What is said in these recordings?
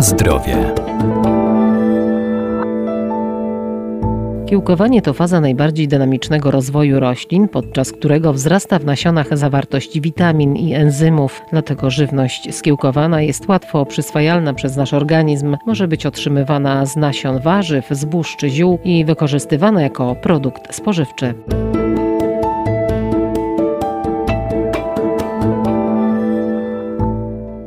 Zdrowie. Kiełkowanie to faza najbardziej dynamicznego rozwoju roślin, podczas którego wzrasta w nasionach zawartość witamin i enzymów. Dlatego żywność skiełkowana jest łatwo przyswajalna przez nasz organizm, może być otrzymywana z nasion warzyw, zbóż czy ziół i wykorzystywana jako produkt spożywczy.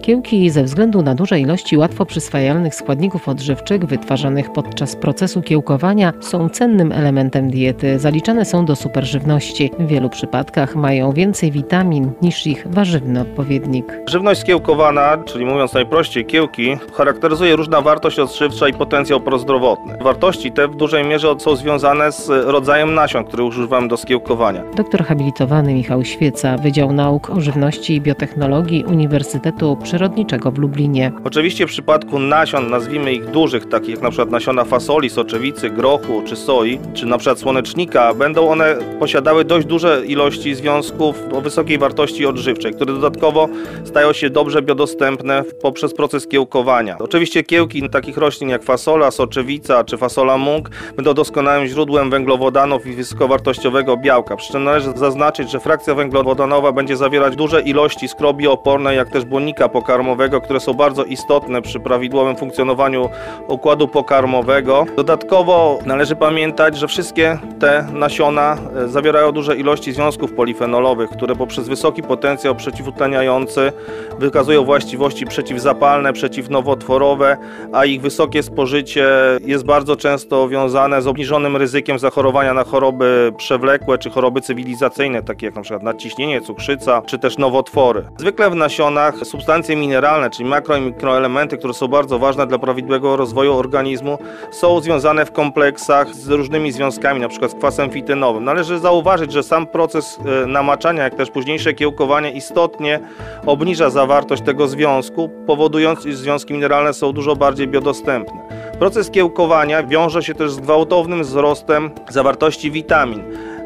Kiełki ze względu na duże ilości łatwo przyswajalnych składników odżywczych wytwarzanych podczas procesu kiełkowania są cennym elementem diety. Zaliczane są do superżywności. W wielu przypadkach mają więcej witamin niż ich warzywny odpowiednik. Żywność skiełkowana, czyli mówiąc najprościej kiełki, charakteryzuje różna wartość odżywcza i potencjał prozdrowotny. Wartości te w dużej mierze są związane z rodzajem nasion, które używamy do skiełkowania. Doktor habilitowany Michał Świeca, Wydział Nauk o Żywności i Biotechnologii Uniwersytetu przyrodniczego w Lublinie. Oczywiście w przypadku nasion, nazwijmy ich dużych, takich jak na przykład nasiona fasoli, soczewicy, grochu czy soi, czy na przykład słonecznika, będą one posiadały dość duże ilości związków o wysokiej wartości odżywczej, które dodatkowo stają się dobrze biodostępne poprzez proces kiełkowania. Oczywiście kiełki takich roślin jak fasola, soczewica czy fasola mung będą doskonałym źródłem węglowodanów i wysokowartościowego białka. Przy czym należy zaznaczyć, że frakcja węglowodanowa będzie zawierać duże ilości skrobi opornej, jak też błonnika pokarmowego, które są bardzo istotne przy prawidłowym funkcjonowaniu układu pokarmowego. Dodatkowo należy pamiętać, że wszystkie te nasiona e, zawierają duże ilości związków polifenolowych, które poprzez wysoki potencjał przeciwutleniający wykazują właściwości przeciwzapalne, przeciwnowotworowe, a ich wysokie spożycie jest bardzo często wiązane z obniżonym ryzykiem zachorowania na choroby przewlekłe czy choroby cywilizacyjne, takie jak np. nadciśnienie, cukrzyca czy też nowotwory. Zwykle w nasionach substancje substancje mineralne, czyli makro i mikroelementy, które są bardzo ważne dla prawidłowego rozwoju organizmu, są związane w kompleksach z różnymi związkami, np. z kwasem fitynowym. Należy zauważyć, że sam proces e, namaczania, jak też późniejsze kiełkowanie istotnie obniża zawartość tego związku, powodując, iż związki mineralne są dużo bardziej biodostępne. Proces kiełkowania wiąże się też z gwałtownym wzrostem zawartości witamin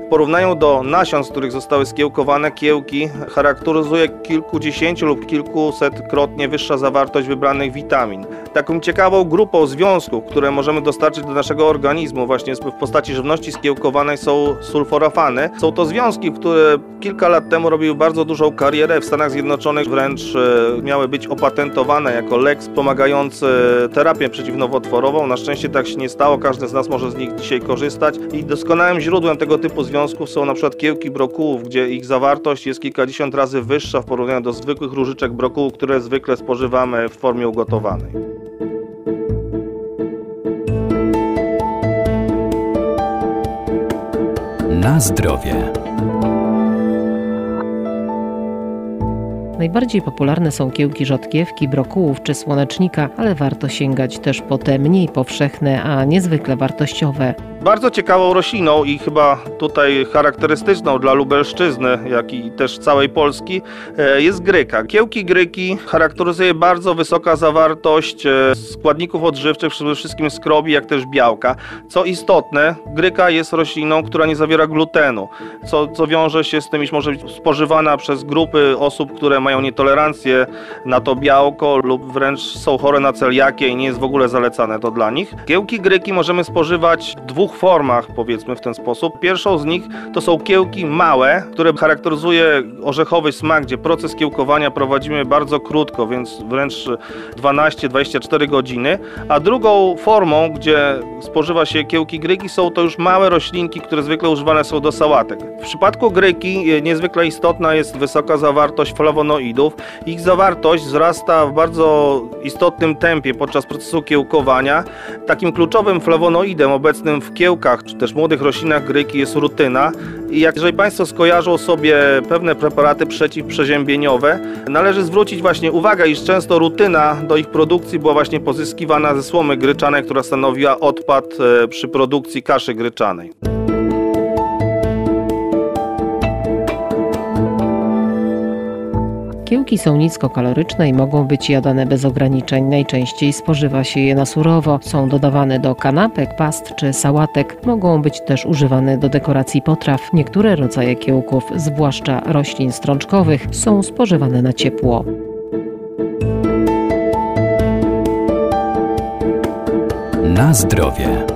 porównają do nasion, z których zostały skiełkowane kiełki, charakteryzuje kilkudziesięciu lub kilkusetkrotnie wyższa zawartość wybranych witamin. Taką ciekawą grupą związków, które możemy dostarczyć do naszego organizmu właśnie w postaci żywności skiełkowanej są sulforafany. Są to związki, które kilka lat temu robiły bardzo dużą karierę w Stanach Zjednoczonych, wręcz e, miały być opatentowane jako lek wspomagający terapię przeciwnowotworową. Na szczęście tak się nie stało, każdy z nas może z nich dzisiaj korzystać i doskonałym źródłem tego typu związków związków są na przykład kiełki brokułów, gdzie ich zawartość jest kilkadziesiąt razy wyższa w porównaniu do zwykłych różyczek brokułów, które zwykle spożywamy w formie ugotowanej. Na zdrowie. Najbardziej popularne są kiełki rzodkiewki, brokułów czy słonecznika, ale warto sięgać też po te mniej powszechne, a niezwykle wartościowe. Bardzo ciekawą rośliną i chyba tutaj charakterystyczną dla Lubelszczyzny, jak i też całej Polski e, jest gryka. Kiełki gryki charakteryzuje bardzo wysoka zawartość e, składników odżywczych, przede wszystkim skrobi, jak też białka. Co istotne, gryka jest rośliną, która nie zawiera glutenu, co, co wiąże się z tym, iż może być spożywana przez grupy osób, które mają nietolerancję na to białko lub wręcz są chore na celiakię i nie jest w ogóle zalecane to dla nich. Kiełki gryki możemy spożywać w dwóch formach, powiedzmy w ten sposób. Pierwszą z nich to są kiełki małe, które charakteryzuje orzechowy smak, gdzie proces kiełkowania prowadzimy bardzo krótko, więc wręcz 12-24 godziny. A drugą formą, gdzie spożywa się kiełki gryki, są to już małe roślinki, które zwykle używane są do sałatek. W przypadku gryki niezwykle istotna jest wysoka zawartość flawonoidów. Ich zawartość wzrasta w bardzo istotnym tempie podczas procesu kiełkowania. Takim kluczowym flawonoidem obecnym w kiełkach, czy też młodych roślinach gryki jest rutyna. I jak jeżeli Państwo skojarzą sobie pewne preparaty przeciwprzeziębieniowe, należy zwrócić właśnie uwagę, iż często rutyna do ich produkcji była właśnie pozyskiwana ze słomy gryczanej, która stanowiła odpad e, przy produkcji kaszy gryczanej. Kiełki są niskokaloryczne i mogą być jadane bez ograniczeń. Najczęściej spożywa się je na surowo. Są dodawane do kanapek, past czy sałatek. Mogą być też używane do dekoracji potraw. Niektóre rodzaje kiełków, zwłaszcza roślin strączkowych, są spożywane na ciepło. Na zdrowie.